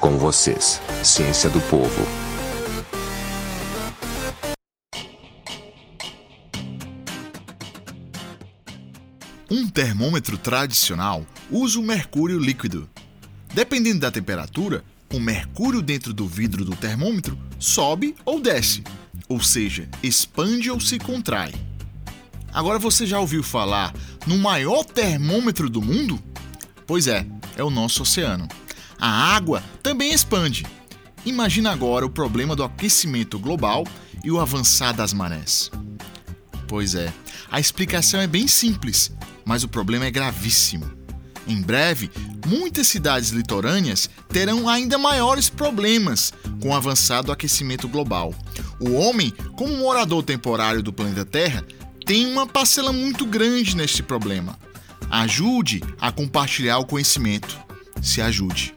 Com vocês, Ciência do Povo. Um termômetro tradicional usa o mercúrio líquido. Dependendo da temperatura, o mercúrio dentro do vidro do termômetro sobe ou desce, ou seja, expande ou se contrai. Agora você já ouviu falar no maior termômetro do mundo? Pois é, é o nosso oceano. A água também expande. Imagina agora o problema do aquecimento global e o avançar das marés. Pois é, a explicação é bem simples, mas o problema é gravíssimo. Em breve, muitas cidades litorâneas terão ainda maiores problemas com o avançado aquecimento global. O homem, como morador temporário do planeta Terra, tem uma parcela muito grande neste problema. Ajude a compartilhar o conhecimento. Se ajude.